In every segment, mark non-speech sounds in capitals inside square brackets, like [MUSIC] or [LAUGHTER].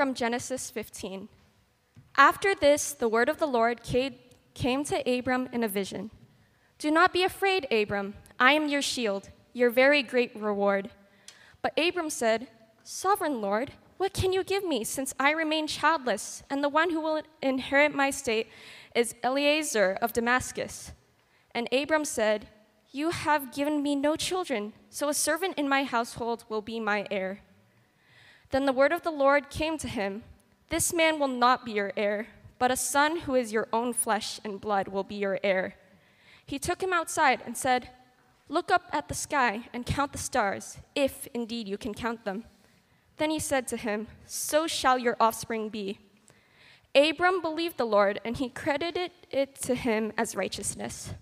from Genesis 15. After this, the word of the Lord came to Abram in a vision. Do not be afraid, Abram. I am your shield, your very great reward. But Abram said, Sovereign Lord, what can you give me since I remain childless, and the one who will inherit my state is Eliezer of Damascus? And Abram said, You have given me no children, so a servant in my household will be my heir. Then the word of the Lord came to him This man will not be your heir, but a son who is your own flesh and blood will be your heir. He took him outside and said, Look up at the sky and count the stars, if indeed you can count them. Then he said to him, So shall your offspring be. Abram believed the Lord, and he credited it to him as righteousness.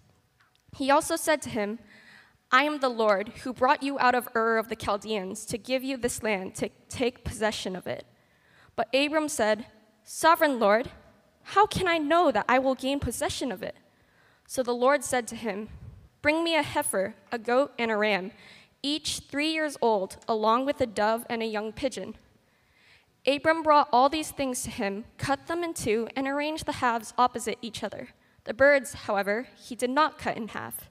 He also said to him, I am the Lord who brought you out of Ur of the Chaldeans to give you this land to take possession of it. But Abram said, Sovereign Lord, how can I know that I will gain possession of it? So the Lord said to him, Bring me a heifer, a goat, and a ram, each three years old, along with a dove and a young pigeon. Abram brought all these things to him, cut them in two, and arranged the halves opposite each other. The birds, however, he did not cut in half.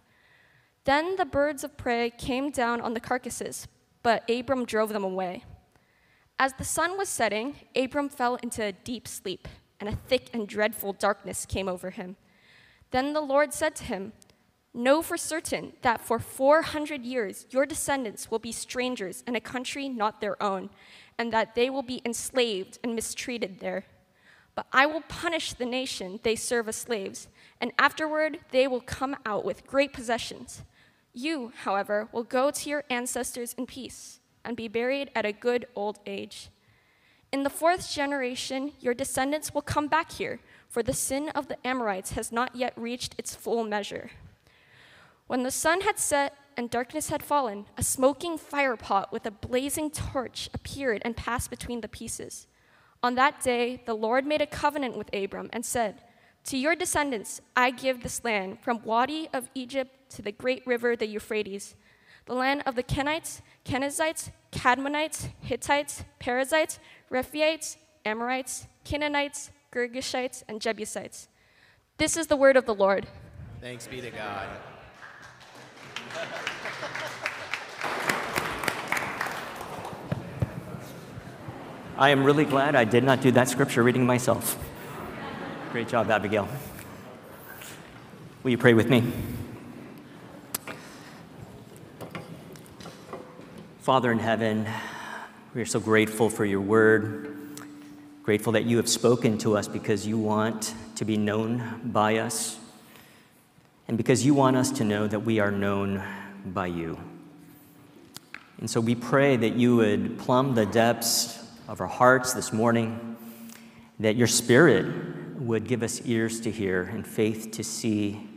Then the birds of prey came down on the carcasses, but Abram drove them away. As the sun was setting, Abram fell into a deep sleep, and a thick and dreadful darkness came over him. Then the Lord said to him, Know for certain that for 400 years your descendants will be strangers in a country not their own, and that they will be enslaved and mistreated there. But I will punish the nation they serve as slaves, and afterward they will come out with great possessions. You, however, will go to your ancestors in peace and be buried at a good old age. In the fourth generation, your descendants will come back here, for the sin of the Amorites has not yet reached its full measure. When the sun had set and darkness had fallen, a smoking firepot with a blazing torch appeared and passed between the pieces. On that day, the Lord made a covenant with Abram and said, To your descendants I give this land, from Wadi of Egypt to the great river, the Euphrates, the land of the Kenites, Kenizzites, Cadmonites, Hittites, Perizzites, Rephaites, Amorites, Canaanites, Girgashites, and Jebusites. This is the word of the Lord. Thanks be to God. I am really glad I did not do that scripture reading myself. Great job, Abigail. Will you pray with me? Father in heaven, we are so grateful for your word, grateful that you have spoken to us because you want to be known by us, and because you want us to know that we are known by you. And so we pray that you would plumb the depths of our hearts this morning, that your spirit would give us ears to hear and faith to see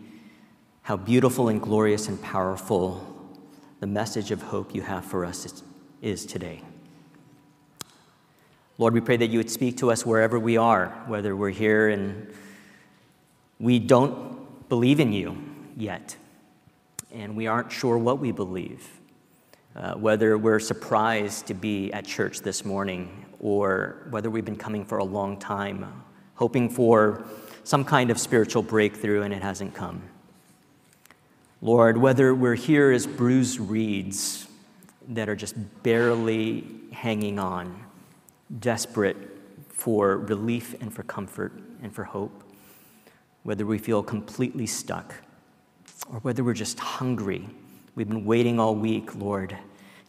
how beautiful and glorious and powerful the message of hope you have for us is, today. Lord, we pray that you would speak to us wherever we are, whether we're here and we don't believe in you yet, and we aren't sure what we believe, uh, whether we're surprised to be at church this morning, or whether we've been coming for a long time, hoping for some kind of spiritual breakthrough and it hasn't come. Lord, whether we're here as bruised reeds that are just barely hanging on, desperate for relief and for comfort and for hope, whether we feel completely stuck, or whether we're just hungry. We've been waiting all week, Lord,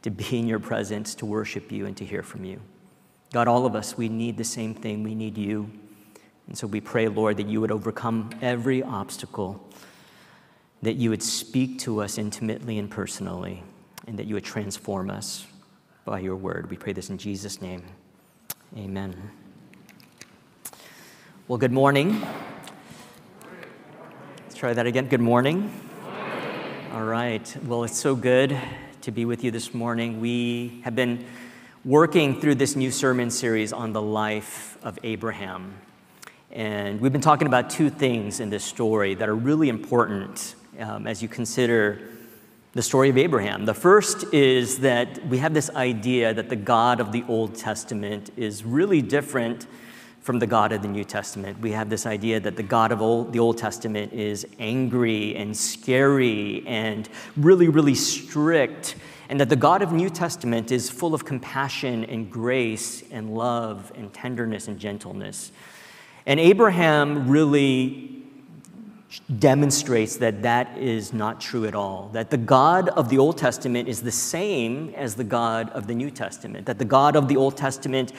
to be in your presence, to worship you, and to hear from you. God, all of us, we need the same thing. We need you. And so we pray, Lord, that you would overcome every obstacle that you would speak to us intimately and personally, and that you would transform us by your word. We pray this in Jesus' name. Amen. Well, good morning. Let's try that again. Good morning. All right. Well, it's so good to be with you this morning. We have been working through this new sermon series on the life of Abraham. And we've been talking about two things in this story that are really important um, as you consider the story of Abraham. The first is that we have this idea that the God of the Old Testament is really different from the God of the New Testament. We have this idea that the God of old, the Old Testament is angry and scary and really, really strict, and that the God of New Testament is full of compassion and grace and love and tenderness and gentleness. And Abraham really demonstrates that that is not true at all. That the God of the Old Testament is the same as the God of the New Testament. That the God of the Old Testament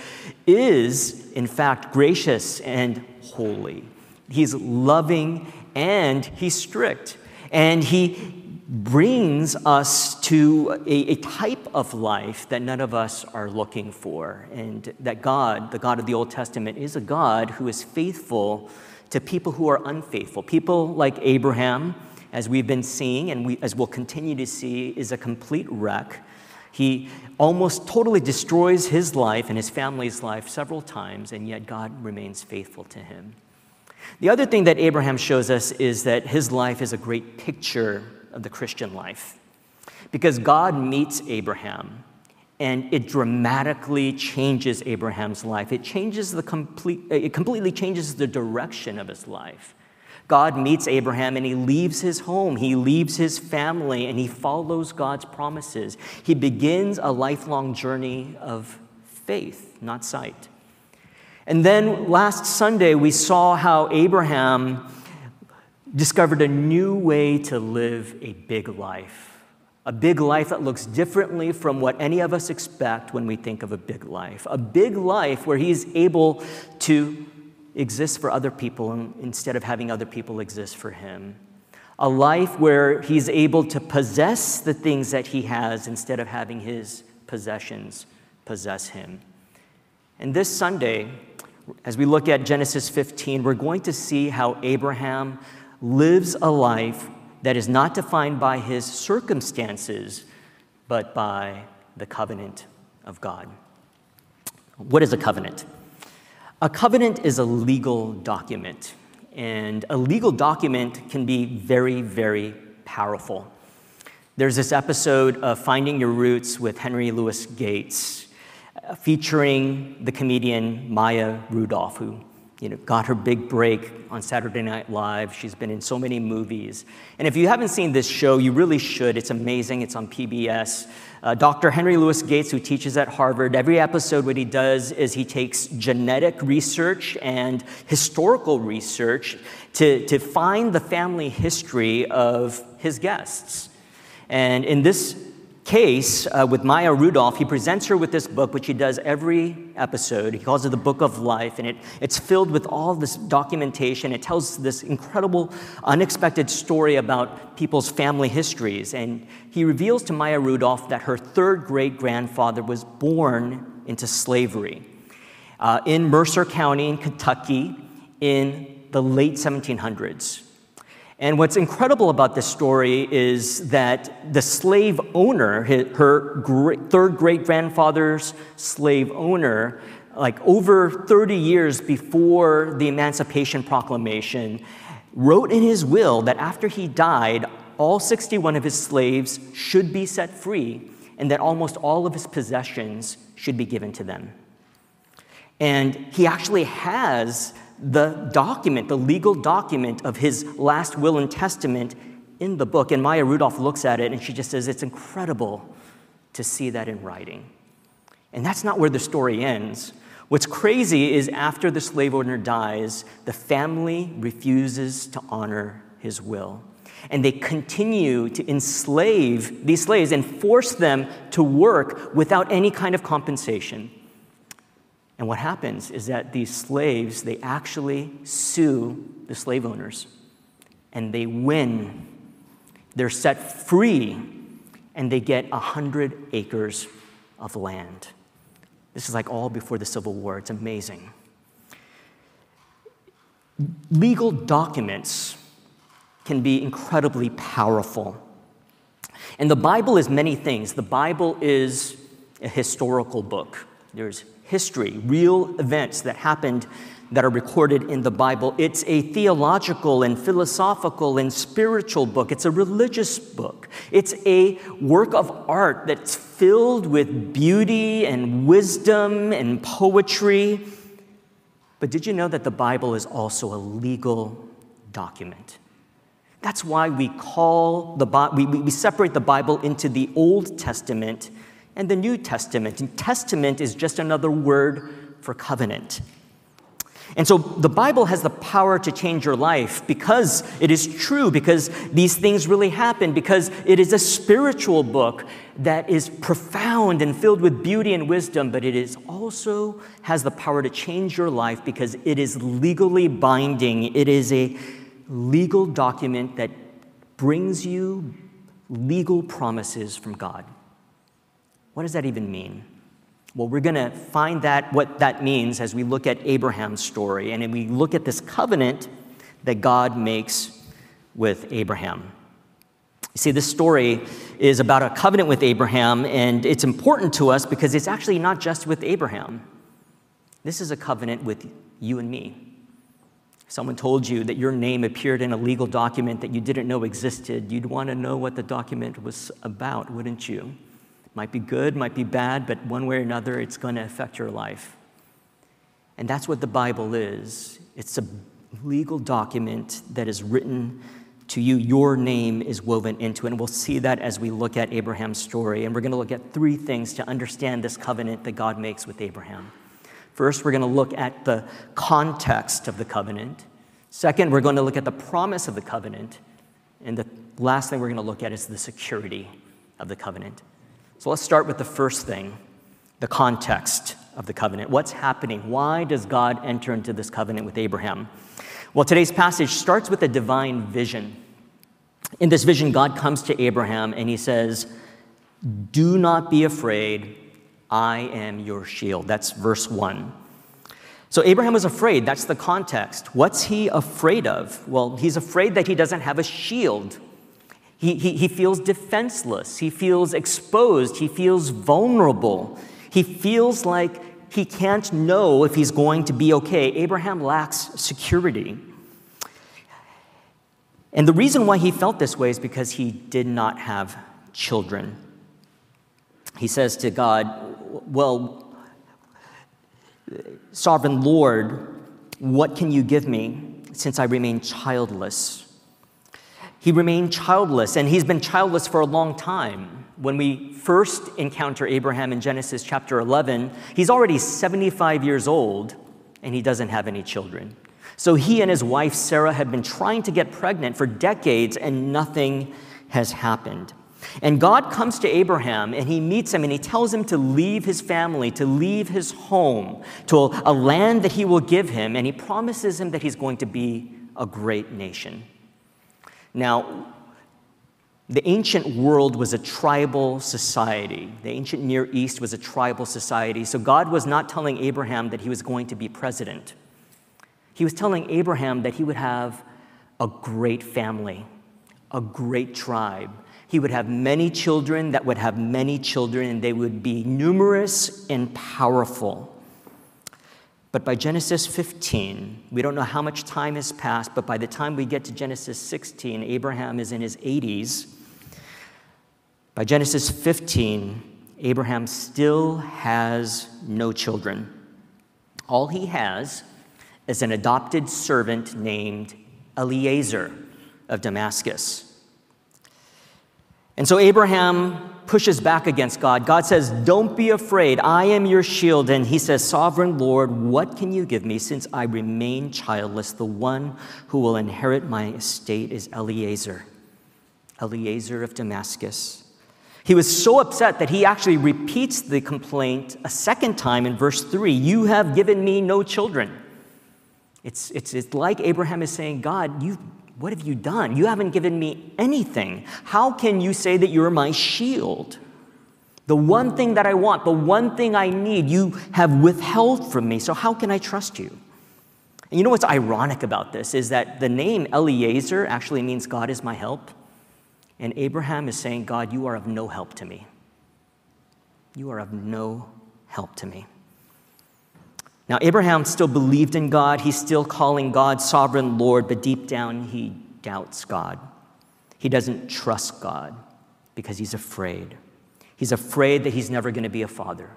is, in fact, gracious and holy. He's loving and he's strict. And he brings us to a, a, type of life that none of us are looking for. And that God, the God of the Old Testament, is a God who is faithful to people who are unfaithful. People like Abraham, as we've been seeing and we, as we'll continue to see, is a complete wreck. He almost totally destroys his life and his family's life several times, and yet God remains faithful to him. The other thing that Abraham shows us is that his life is a great picture of the Christian life. Because God meets Abraham and it dramatically changes Abraham's life. It changes the complete, it completely changes the direction of his life. God meets Abraham and he leaves his home, he leaves his family, and he follows God's promises. He begins a lifelong journey of faith, not sight. And then last Sunday, we saw how Abraham discovered a new way to live a big life a big life that looks differently from what any of us expect when we think of a big life. A big life where he's able to exist for other people instead of having other people exist for him. A life where he's able to possess the things that he has instead of having his possessions possess him. And this Sunday, as we look at Genesis 15, we're going to see how Abraham lives a life that is not defined by his circumstances, but by the covenant of God. What is a covenant? A covenant is a legal document, and a legal document can be very, very powerful. There's this episode of Finding Your Roots with Henry Louis Gates, featuring the comedian Maya Rudolph, who you know, got her big break on Saturday Night Live. She's been in so many movies. And if you haven't seen this show, you really should. It's amazing. It's on PBS. Uh, Dr. Henry Louis Gates, who teaches at Harvard, every episode, what he does is he takes genetic research and historical research to, to find the family history of his guests. And in this case uh, with Maya Rudolph, he presents her with this book, which he does every episode. He calls it the Book of Life, and it, it's filled with all this documentation. It tells this incredible, unexpected story about people's family histories. And he reveals to Maya Rudolph that her third great grandfather was born into slavery uh, in Mercer County in Kentucky in the late 1700s. And what's incredible about this story is that the slave owner, her third great grandfather's slave owner, like over 30 years before the Emancipation Proclamation, wrote in his will that after he died, all 61 of his slaves should be set free and that almost all of his possessions should be given to them. And he actually has the document, the legal document of his last will and testament in the book. And Maya Rudolph looks at it and she just says, It's incredible to see that in writing. And that's not where the story ends. What's crazy is after the slave owner dies, the family refuses to honor his will. And they continue to enslave these slaves and force them to work without any kind of compensation. And what happens is that these slaves, they actually sue the slave owners and they win. They're set free and they get 100 acres of land. This is like all before the Civil War. It's amazing. Legal documents can be incredibly powerful. And the Bible is many things. The Bible is a historical book. There's history, real events that happened that are recorded in the Bible. It's a theological and philosophical and spiritual book. It's a religious book. It's a work of art that's filled with beauty and wisdom and poetry. But did you know that the Bible is also a legal document? That's why we call the we, we separate the Bible into the Old Testament and the New Testament. And testament is just another word for covenant. And so the Bible has the power to change your life because it is true, because these things really happen, because it is a spiritual book that is profound and filled with beauty and wisdom, but it is also has the power to change your life because it is legally binding. It is a legal document that brings you legal promises from God. What does that even mean? Well, we're going to find that what that means as we look at Abraham's story and we look at this covenant that God makes with Abraham. You see, this story is about a covenant with Abraham, and it's important to us because it's actually not just with Abraham. This is a covenant with you and me. Someone told you that your name appeared in a legal document that you didn't know existed, you'd want to know what the document was about, wouldn't you? Might be good, might be bad, but one way or another, it's going to affect your life. And that's what the Bible is it's a legal document that is written to you. Your name is woven into it. And we'll see that as we look at Abraham's story. And we're going to look at three things to understand this covenant that God makes with Abraham. First, we're going to look at the context of the covenant. Second, we're going to look at the promise of the covenant. And the last thing we're going to look at is the security of the covenant. So let's start with the first thing the context of the covenant. What's happening? Why does God enter into this covenant with Abraham? Well, today's passage starts with a divine vision. In this vision, God comes to Abraham and he says, Do not be afraid, I am your shield. That's verse 1. So Abraham was afraid. That's the context. What's he afraid of? Well, he's afraid that he doesn't have a shield. He, he, he feels defenseless. He feels exposed. He feels vulnerable. He feels like he can't know if he's going to be okay. Abraham lacks security. And the reason why he felt this way is because he did not have children. He says to God, Well, sovereign Lord, what can you give me since I remain childless? He remained childless, and he's been childless for a long time. When we first encounter Abraham in Genesis chapter 11, he's already 75 years old, and he doesn't have any children. So he and his wife Sarah have been trying to get pregnant for decades, and nothing has happened. And God comes to Abraham and he meets him and he tells him to leave his family, to leave his home, to a land that he will give him, and he promises him that he's going to be a great nation. Now, the ancient world was a tribal society. The ancient Near East was a tribal society. So God was not telling Abraham that he was going to be president. He was telling Abraham that he would have a great family, a great tribe. He would have many children that would have many children, and they would be numerous and powerful. But by Genesis 15, we don't know how much time has passed, but by the time we get to Genesis 16, Abraham is in his 80s. By Genesis 15, Abraham still has no children. All he has is an adopted servant named Eliezer of Damascus. And so Abraham pushes back against God. God says, Don't be afraid. I am your shield. And he says, Sovereign Lord, what can you give me since I remain childless? The one who will inherit my estate is Eliezer, Eliezer of Damascus. He was so upset that he actually repeats the complaint a second time in verse 3 You have given me no children. It's, it's, it's like Abraham is saying, God, you what have you done? You haven't given me anything. How can you say that you're my shield? The one thing that I want, the one thing I need, you have withheld from me. So how can I trust you? And you know what's ironic about this is that the name Eliezer actually means God is my help. And Abraham is saying, God, you are of no help to me. You are of no help to me. Now, Abraham still believed in God. He's still calling God sovereign Lord, but deep down, he doubts God. He doesn't trust God because he's afraid. He's afraid that he's never going to be a father.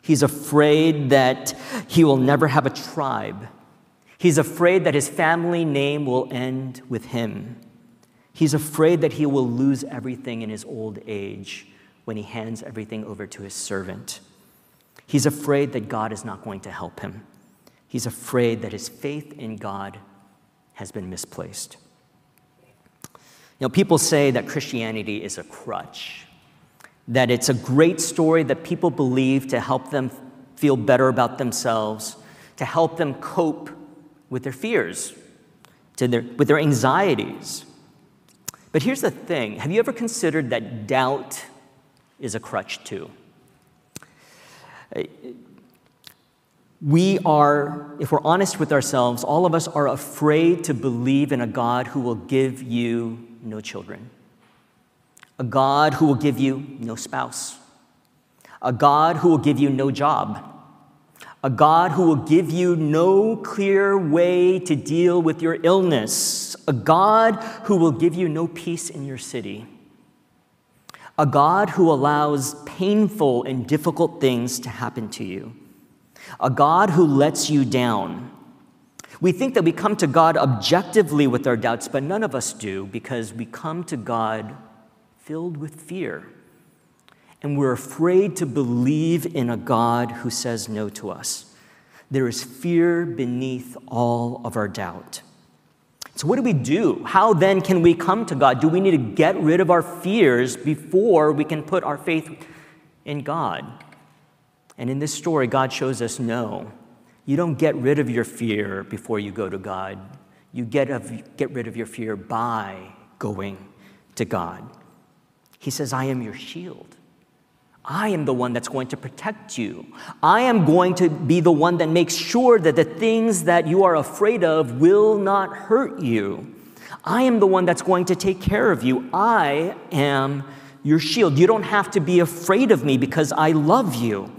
He's afraid that he will never have a tribe. He's afraid that his family name will end with him. He's afraid that he will lose everything in his old age when he hands everything over to his servant. He's afraid that God is not going to help him. He's afraid that his faith in God has been misplaced. You know, people say that Christianity is a crutch, that it's a great story that people believe to help them feel better about themselves, to help them cope with their fears, to their, with their anxieties. But here's the thing have you ever considered that doubt is a crutch too? We are, if we're honest with ourselves, all of us are afraid to believe in a God who will give you no children, a God who will give you no spouse, a God who will give you no job, a God who will give you no clear way to deal with your illness, a God who will give you no peace in your city, a God who allows painful and difficult things to happen to you, a God who lets you down. We think that we come to God objectively with our doubts, but none of us do because we come to God filled with fear. And we're afraid to believe in a God who says no to us. There is fear beneath all of our doubt. So, what do we do? How then can we come to God? Do we need to get rid of our fears before we can put our faith in God? And in this story, God shows us no. You don't get rid of your fear before you go to God. You get, of, get rid of your fear by going to God. He says, I am your shield. I am the one that's going to protect you. I am going to be the one that makes sure that the things that you are afraid of will not hurt you. I am the one that's going to take care of you. I am your shield. You don't have to be afraid of me because I love you.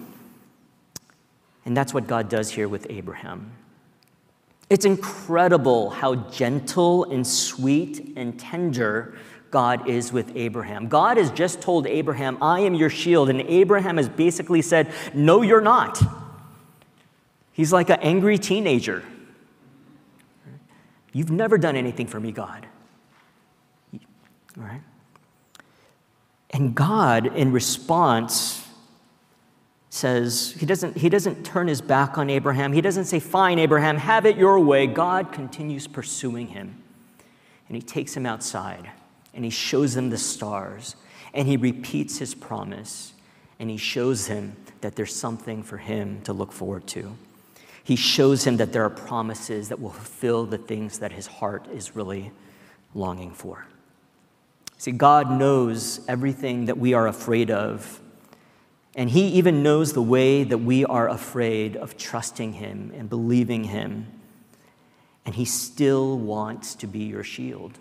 And that's what God does here with Abraham. It's incredible how gentle and sweet and tender God is with Abraham. God has just told Abraham, I am your shield. And Abraham has basically said, No, you're not. He's like an angry teenager. You've never done anything for me, God. All right? And God, in response, says, he doesn't, he doesn't turn his back on Abraham. He doesn't say, Fine, Abraham, have it your way. God continues pursuing him. And he takes him outside and he shows them the stars and he repeats his promise and he shows him that there's something for him to look forward to. He shows him that there are promises that will fulfill the things that his heart is really longing for. See, God knows everything that we are afraid of, and He even knows the way that we are afraid of trusting Him and believing Him. And He still wants to be your shield.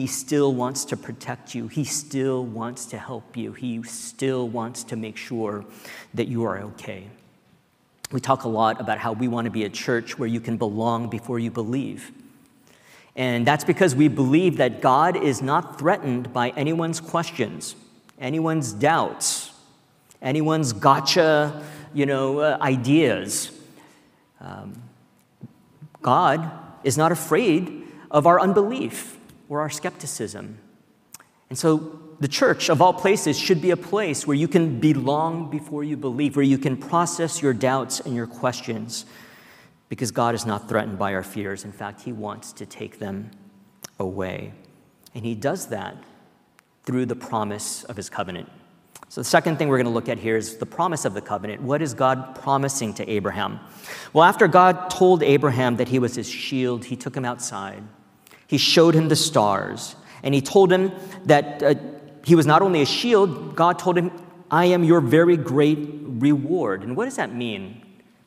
He still wants to protect you. He still wants to help you. He still wants to make sure that you are okay. We talk a lot about how we want to be a church where you can belong before you believe. And that's because we believe that God is not threatened by anyone's questions, anyone's doubts, anyone's gotcha, you know, uh, ideas. Um, God is not afraid of our unbelief or our skepticism. And so, the church, of all places, should be a place where you can belong before you believe, where you can process your doubts and your questions, because God is not threatened by our fears. In fact, He wants to take them away. And He does that through the promise of His covenant. So, the second thing we're going to look at here is the promise of the covenant. What is God promising to Abraham? Well, after God told Abraham that he was his shield, he took him outside he showed him the stars, and he told him that uh, he was not only a shield, God told him I am your very great reward. And what does that mean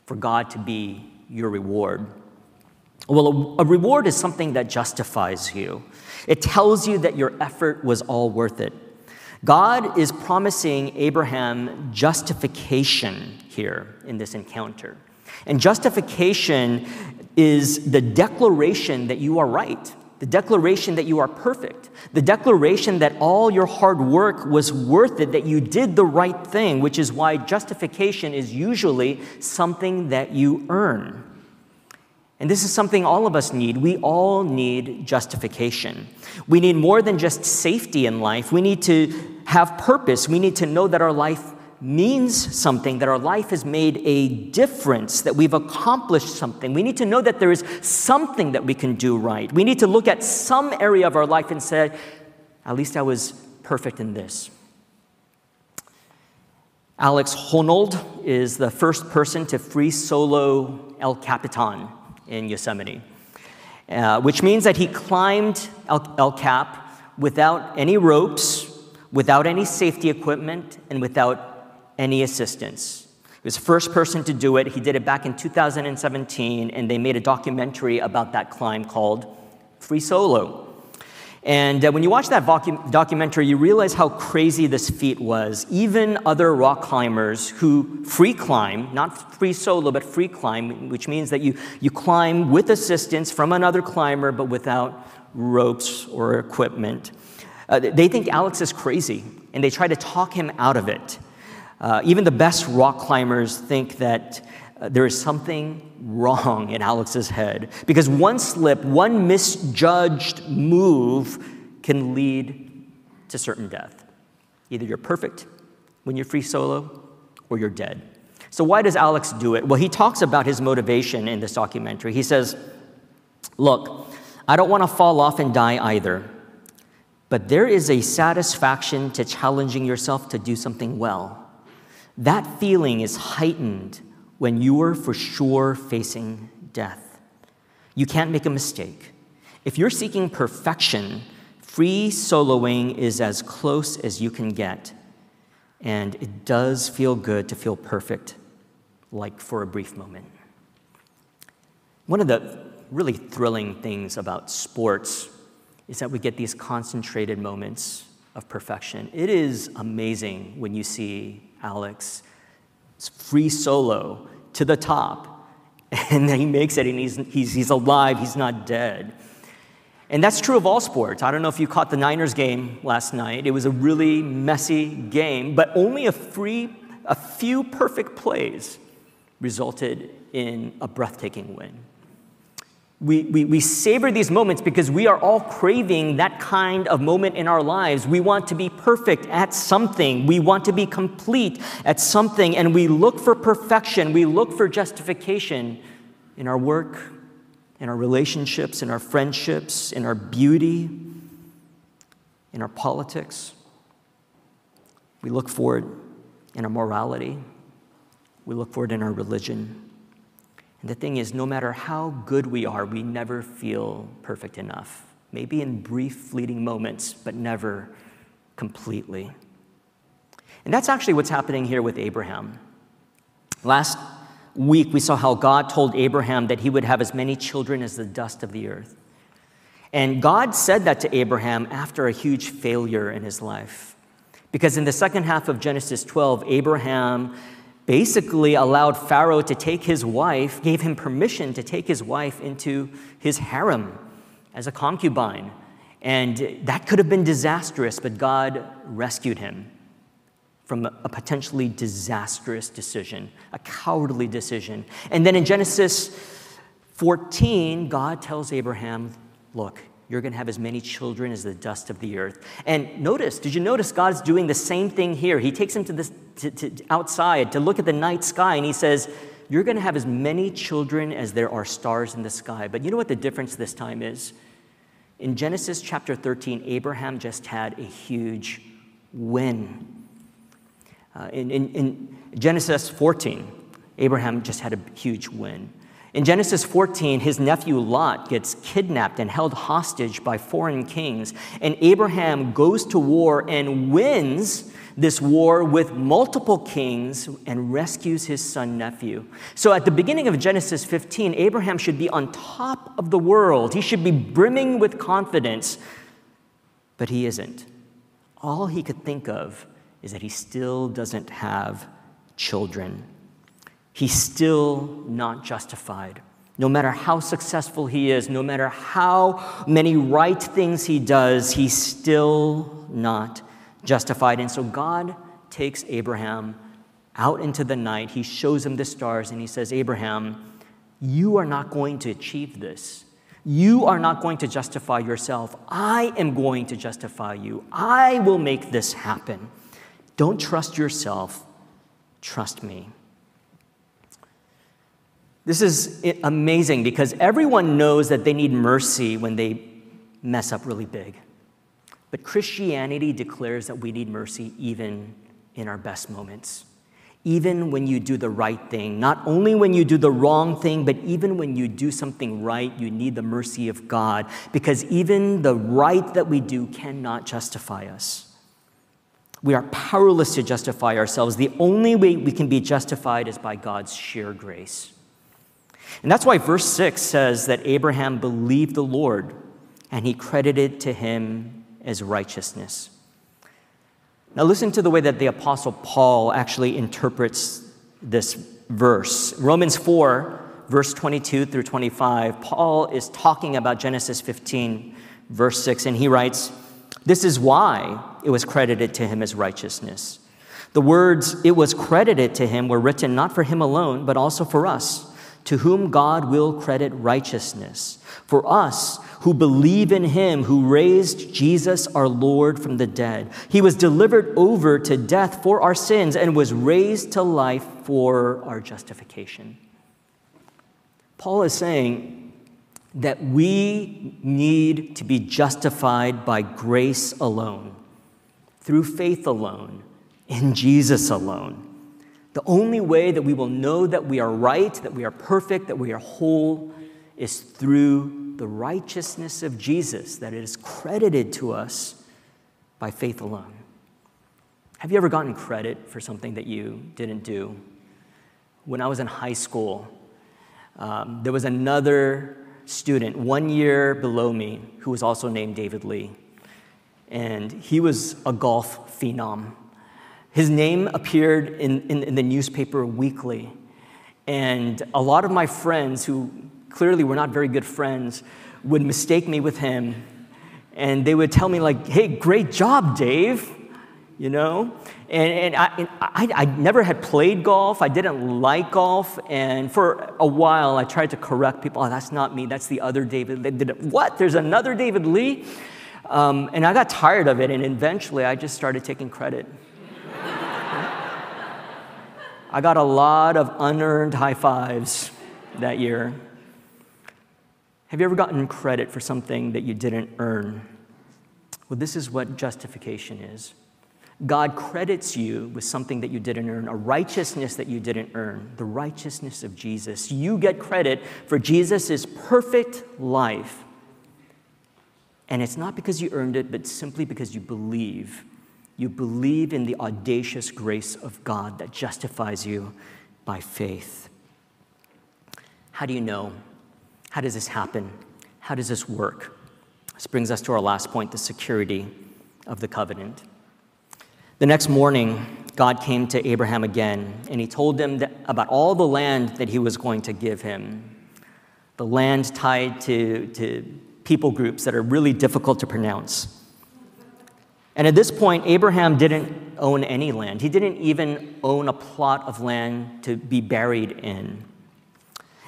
for God to be your reward? Well, a, reward is something that justifies you. It tells you that your effort was all worth it. God is promising Abraham justification here in this encounter. And justification is the declaration that you are right, the declaration that you are perfect, the declaration that all your hard work was worth it, that you did the right thing, which is why justification is usually something that you earn. And this is something all of us need. We all need justification. We need more than just safety in life. We need to have purpose. We need to know that our life means something, that our life has made a difference, that we've accomplished something. We need to know that there is something that we can do right. We need to look at some area of our life and say, at least I was perfect in this. Alex Honnold is the first person to free solo El Capitan in Yosemite, uh, which means that he climbed El, El Cap without any ropes, without any safety equipment, and without any assistance. He was the first person to do it. He did it back in 2017, and they made a documentary about that climb called Free Solo. And uh, when you watch that docu- documentary, you realize how crazy this feat was. Even other rock climbers who free climb, not free solo, but free climb, which means that you, you climb with assistance from another climber, but without ropes or equipment, uh, they think Alex is crazy, and they try to talk him out of it. Uh, even the best rock climbers think that uh, there is something wrong in Alex's head because one slip, one misjudged move can lead to certain death. Either you're perfect when you're free solo or you're dead. So, why does Alex do it? Well, he talks about his motivation in this documentary. He says, Look, I don't want to fall off and die either, but there is a satisfaction to challenging yourself to do something well. That feeling is heightened when you are for sure facing death. You can't make a mistake. If you're seeking perfection, free soloing is as close as you can get. And it does feel good to feel perfect, like for a brief moment. One of the really thrilling things about sports is that we get these concentrated moments of perfection. It is amazing when you see Alex. Free solo to the top. [LAUGHS] And then he makes it and he's, he's, he's alive, he's not dead. And that's true of all sports. I don't know if you caught the Niners game last night. It was a really messy game, but only a, free, a few perfect plays resulted in a breathtaking win we, we, we savor these moments because we are all craving that kind of moment in our lives. We want to be perfect at something, we want to be complete at something, and we look for perfection, we look for justification in our work, in our relationships, in our friendships, in our beauty, in our politics. We look for it in our morality, we look for it in our religion. And the thing is, no matter how good we are, we never feel perfect enough. Maybe in brief, fleeting moments, but never completely. And that's actually what's happening here with Abraham. Last week, we saw how God told Abraham that he would have as many children as the dust of the earth. And God said that to Abraham after a huge failure in his life. Because in the second half of Genesis 12, Abraham basically allowed Pharaoh to take his wife, gave him permission to take his wife into his harem as a concubine. And that could have been disastrous, but God rescued him from a potentially disastrous decision, a cowardly decision. And then in Genesis 14, God tells Abraham, Look, you're going to have as many children as the dust of the earth. And notice, did you notice God's doing the same thing here? He takes him to this to, to outside to look at the night sky, and he says, "You're going to have as many children as there are stars in the sky." But you know what the difference this time is? In Genesis chapter 13, Abraham just had a huge win. Uh, in, in, in Genesis 14, Abraham just had a huge win. In Genesis 14, his nephew Lot gets kidnapped and held hostage by foreign kings, and Abraham goes to war and wins this war with multiple kings and rescues his son nephew. So at the beginning of Genesis 15, Abraham should be on top of the world. He should be brimming with confidence, but he isn't. All he could think of is that he still doesn't have children. He's still not justified. No matter how successful he is, no matter how many right things he does, he's still not justified. And so God takes Abraham out into the night. He shows him the stars and he says, Abraham, you are not going to achieve this. You are not going to justify yourself. I am going to justify you. I will make this happen. Don't trust yourself, trust me. This is amazing because everyone knows that they need mercy when they mess up really big. But Christianity declares that we need mercy even in our best moments. Even when you do the right thing, not only when you do the wrong thing, but even when you do something right, you need the mercy of God because even the right that we do cannot justify us. We are powerless to justify ourselves. The only way we can be justified is by God's sheer grace. And that's why verse 6 says that Abraham believed the Lord and he credited to him as righteousness. Now, listen to the way that the Apostle Paul actually interprets this verse. Romans 4, verse 22 through 25, Paul is talking about Genesis 15, verse 6, and he writes, This is why it was credited to him as righteousness. The words, it was credited to him, were written not for him alone, but also for us to whom God will credit righteousness. For us who believe in him who raised Jesus our Lord from the dead, he was delivered over to death for our sins and was raised to life for our justification. Paul is saying that we need to be justified by grace alone, through faith alone, in Jesus alone. The only way that we will know that we are right, that we are perfect, that we are whole, is through the righteousness of Jesus, that it is credited to us by faith alone. Have you ever gotten credit for something that you didn't do? When I was in high school, um, there was another student one year below me who was also named David Lee. And he was a golf phenom. His name appeared in, in, in, the newspaper weekly. And a lot of my friends, who clearly were not very good friends, would mistake me with him. And they would tell me, like, hey, great job, Dave. You know? And, and, I, and I, I never had played golf. I didn't like golf. And for a while, I tried to correct people. Oh, that's not me. That's the other David. They did it. What? There's another David Lee? Um, and I got tired of it. And eventually, I just started taking credit. I got a lot of unearned high fives that year. Have you ever gotten credit for something that you didn't earn? Well, this is what justification is. God credits you with something that you didn't earn, a righteousness that you didn't earn, the righteousness of Jesus. You get credit for Jesus' perfect life. And it's not because you earned it, but simply because you believe you believe in the audacious grace of God that justifies you by faith. How do you know? How does this happen? How does this work? This brings us to our last point the security of the covenant. The next morning, God came to Abraham again, and he told him about all the land that he was going to give him. The land tied to, to people groups that are really difficult to pronounce. And at this point, Abraham didn't own any land. He didn't even own a plot of land to be buried in.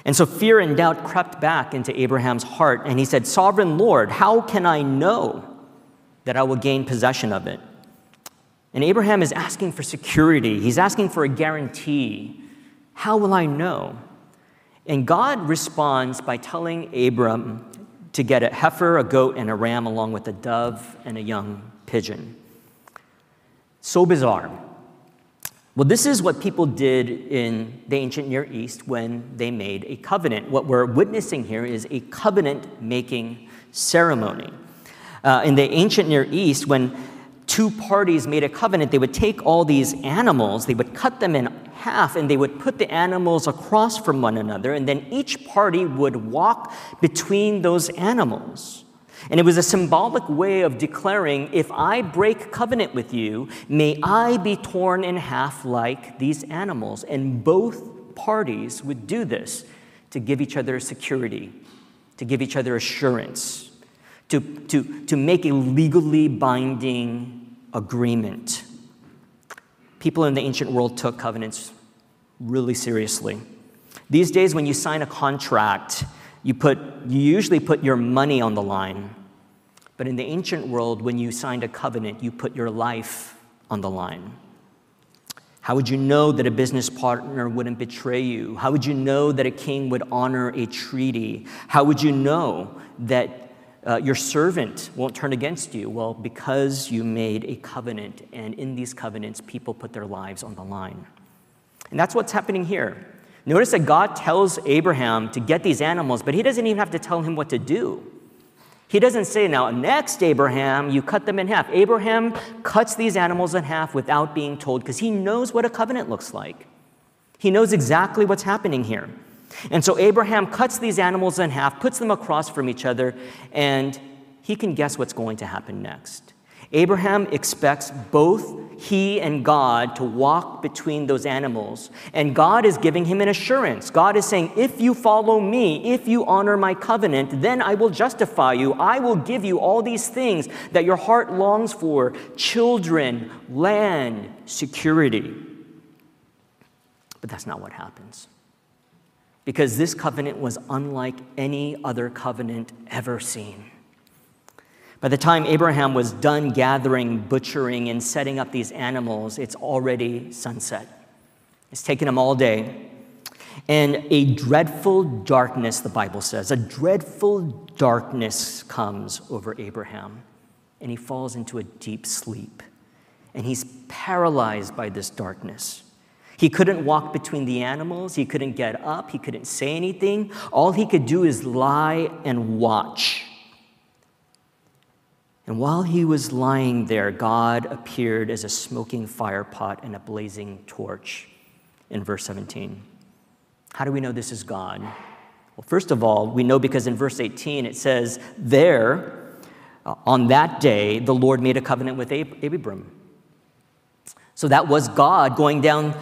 And so fear and doubt crept back into Abraham's heart, and he said, Sovereign Lord, how can I know that I will gain possession of it? And Abraham is asking for security, he's asking for a guarantee. How will I know? And God responds by telling Abram to get a heifer, a goat, and a ram, along with a dove and a young pigeon. So bizarre. Well, this is what people did in the ancient Near East when they made a covenant. What we're witnessing here is a covenant making ceremony. Uh, in the ancient Near East, when two parties made a covenant, they would take all these animals, they would cut them in and they would put the animals across from one another, and then each party would walk between those animals. And it was a symbolic way of declaring if I break covenant with you, may I be torn in half like these animals. And both parties would do this to give each other security, to give each other assurance, to, to, to make a legally binding agreement. People in the ancient world took covenants really seriously. These days, when you sign a contract, you, put, you usually put your money on the line. But in the ancient world, when you signed a covenant, you put your life on the line. How would you know that a business partner wouldn't betray you? How would you know that a king would honor a treaty? How would you know that uh, your servant won't turn against you? Well, because you made a covenant, and in these covenants, people put their lives on the line. And that's what's happening here. Notice that God tells Abraham to get these animals, but he doesn't even have to tell him what to do. He doesn't say, now, next, Abraham, you cut them in half. Abraham cuts these animals in half without being told because he knows what a covenant looks like. He knows exactly what's happening here. And so Abraham cuts these animals in half, puts them across from each other, and he can guess what's going to happen next. Abraham expects both he and God to walk between those animals. And God is giving him an assurance. God is saying, If you follow me, if you honor my covenant, then I will justify you. I will give you all these things that your heart longs for children, land, security. But that's not what happens. Because this covenant was unlike any other covenant ever seen. By the time Abraham was done gathering, butchering, and setting up these animals, it's already sunset. It's taken him all day. And a dreadful darkness, the Bible says, a dreadful darkness comes over Abraham, and he falls into a deep sleep. And he's paralyzed by this darkness. He couldn't walk between the animals, he couldn't get up, he couldn't say anything. All he could do is lie and watch. And while he was lying there, God appeared as a smoking firepot and a blazing torch in verse 17. How do we know this is God? Well, first of all, we know because in verse 18 it says, There, uh, on that day, the Lord made a covenant with Ab- Abram. So that was God going down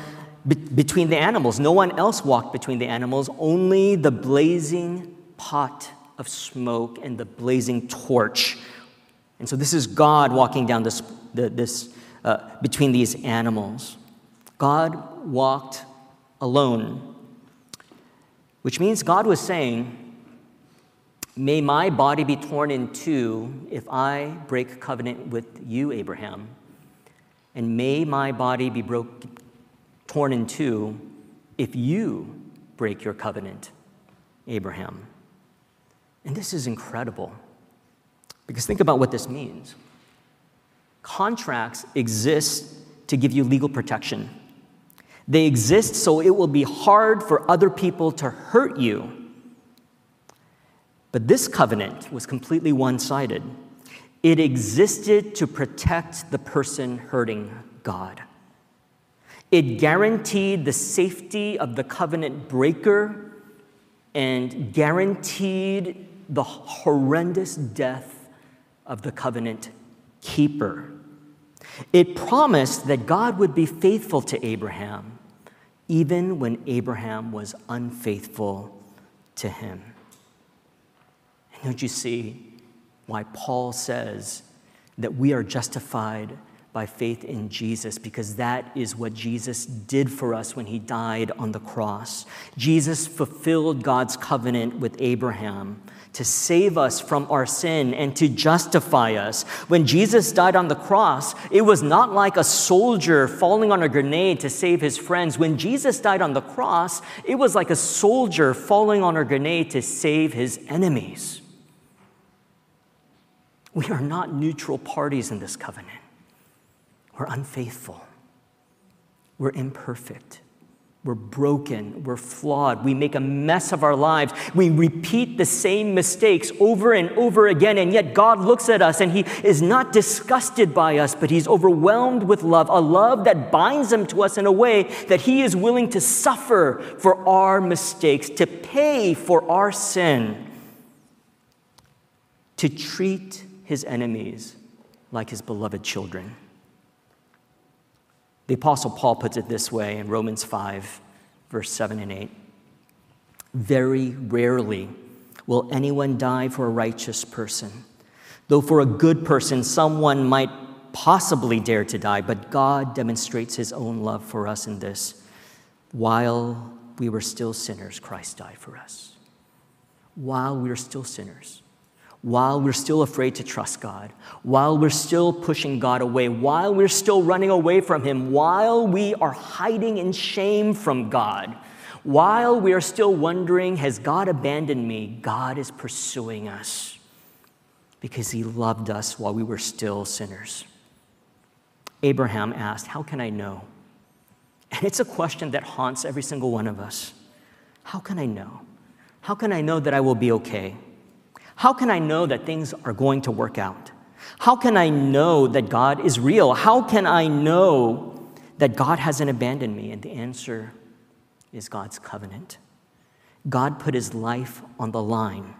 be- between the animals. No one else walked between the animals, only the blazing pot of smoke and the blazing torch and so this is God walking down this, this uh, between these animals. God walked alone, which means God was saying, May my body be torn in two if I break covenant with you, Abraham. And may my body be broke, torn in two if you break your covenant, Abraham. And this is incredible. Because think about what this means. Contracts exist to give you legal protection. They exist so it will be hard for other people to hurt you. But this covenant was completely one sided. It existed to protect the person hurting God. It guaranteed the safety of the covenant breaker and guaranteed the horrendous death of the covenant keeper. It promised that God would be faithful to Abraham, even when Abraham was unfaithful to him. And don't you see why Paul says that we are justified by faith in Jesus because that is what Jesus did for us when he died on the cross. Jesus fulfilled God's covenant with Abraham to save us from our sin and to justify us. When Jesus died on the cross, it was not like a soldier falling on a grenade to save his friends. When Jesus died on the cross, it was like a soldier falling on a grenade to save his enemies. We are not neutral parties in this covenant. We're unfaithful. We're imperfect. We're broken. We're flawed. We make a mess of our lives. We repeat the same mistakes over and over again. And yet God looks at us and He is not disgusted by us, but He's overwhelmed with love, a love that binds Him to us in a way that He is willing to suffer for our mistakes, to pay for our sin, to treat His enemies like His beloved children. The Apostle Paul puts it this way in Romans 5, verse 7 and 8. Very rarely will anyone die for a righteous person, though for a good person, someone might possibly dare to die, but God demonstrates his own love for us in this. While we were still sinners, Christ died for us. While we were still sinners, while we're still afraid to trust God, while we're still pushing God away, while we're still running away from Him, while we are hiding in shame from God, while we are still wondering, has God abandoned me? God is pursuing us because He loved us while we were still sinners. Abraham asked, How can I know? And it's a question that haunts every single one of us. How can I know? How can I know that I will be okay? How can I know that things are going to work out? How can I know that God is real? How can I know that God hasn't abandoned me? And the answer is God's covenant. God put his life on the line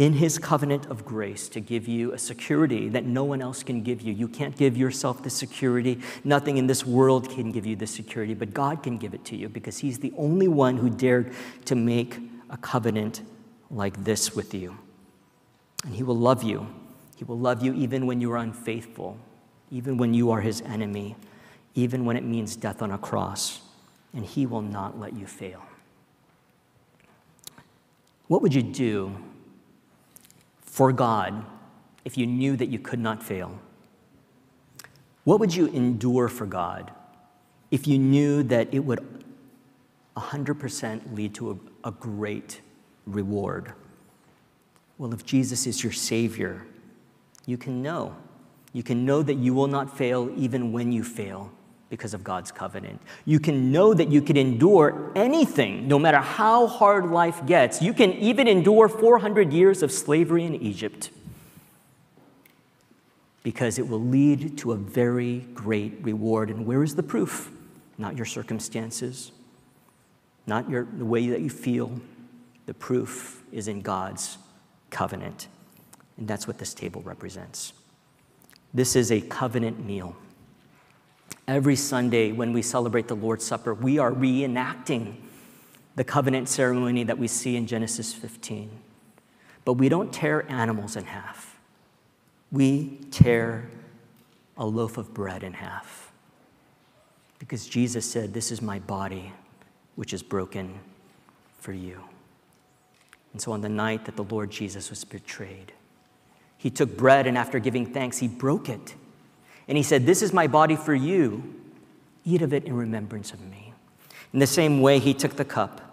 in his covenant of grace to give you a security that no one else can give you. You can't give yourself the security. Nothing in this world can give you the security, but God can give it to you because he's the only one who dared to make a covenant like this with you. And He will love you. He will love you even when you are unfaithful, even when you are His enemy, even when it means death on a cross. And He will not let you fail. What would you do for God if you knew that you could not fail? What would you endure for God if you knew that it would 100% lead to a, a great reward. Well, if Jesus is your Savior, you can know. You can know that you will not fail even when you fail because of God's covenant. You can know that you can endure anything, no matter how hard life gets. You can even endure 400 years of slavery in Egypt because it will lead to a very great reward. And where is the proof? Not your circumstances, not your, the way that you feel, the proof is in God's covenant. And that's what this table represents. This is a covenant meal. Every Sunday, when we celebrate the Lord's Supper, we are reenacting the covenant ceremony that we see in Genesis 15. But we don't tear animals in half, we tear a loaf of bread in half. Because Jesus said, This is my body, which is broken for you. And so on the night that the Lord Jesus was betrayed, he took bread and after giving thanks, he broke it. And he said, This is my body for you. Eat of it in remembrance of me. In the same way, he took the cup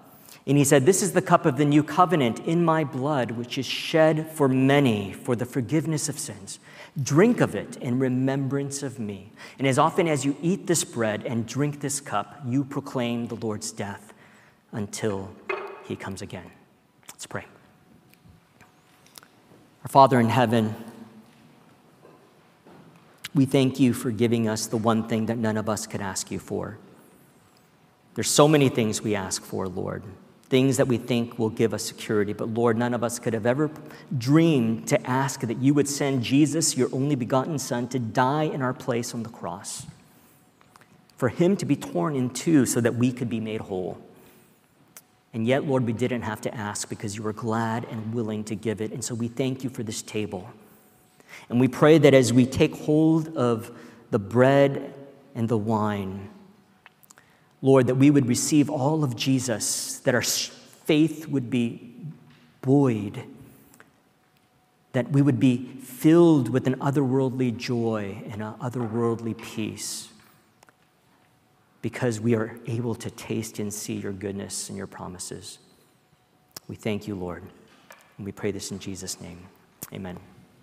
and he said, This is the cup of the new covenant in my blood, which is shed for many for the forgiveness of sins. Drink of it in remembrance of me. And as often as you eat this bread and drink this cup, you proclaim the Lord's death until he comes again. Let's pray. Our Father in heaven, we thank you for giving us the one thing that none of us could ask you for. There's so many things we ask for, Lord, things that we think will give us security, but Lord, none of us could have ever dreamed to ask that you would send Jesus, your only begotten Son, to die in our place on the cross, for him to be torn in two so that we could be made whole. And yet, Lord, we didn't have to ask because you were glad and willing to give it. And so we thank you for this table. And we pray that as we take hold of the bread and the wine, Lord, that we would receive all of Jesus, that our faith would be buoyed, that we would be filled with an otherworldly joy and an otherworldly peace because we are able to taste and see your goodness and your promises. We thank you, Lord. And we pray this in Jesus' name. Amen.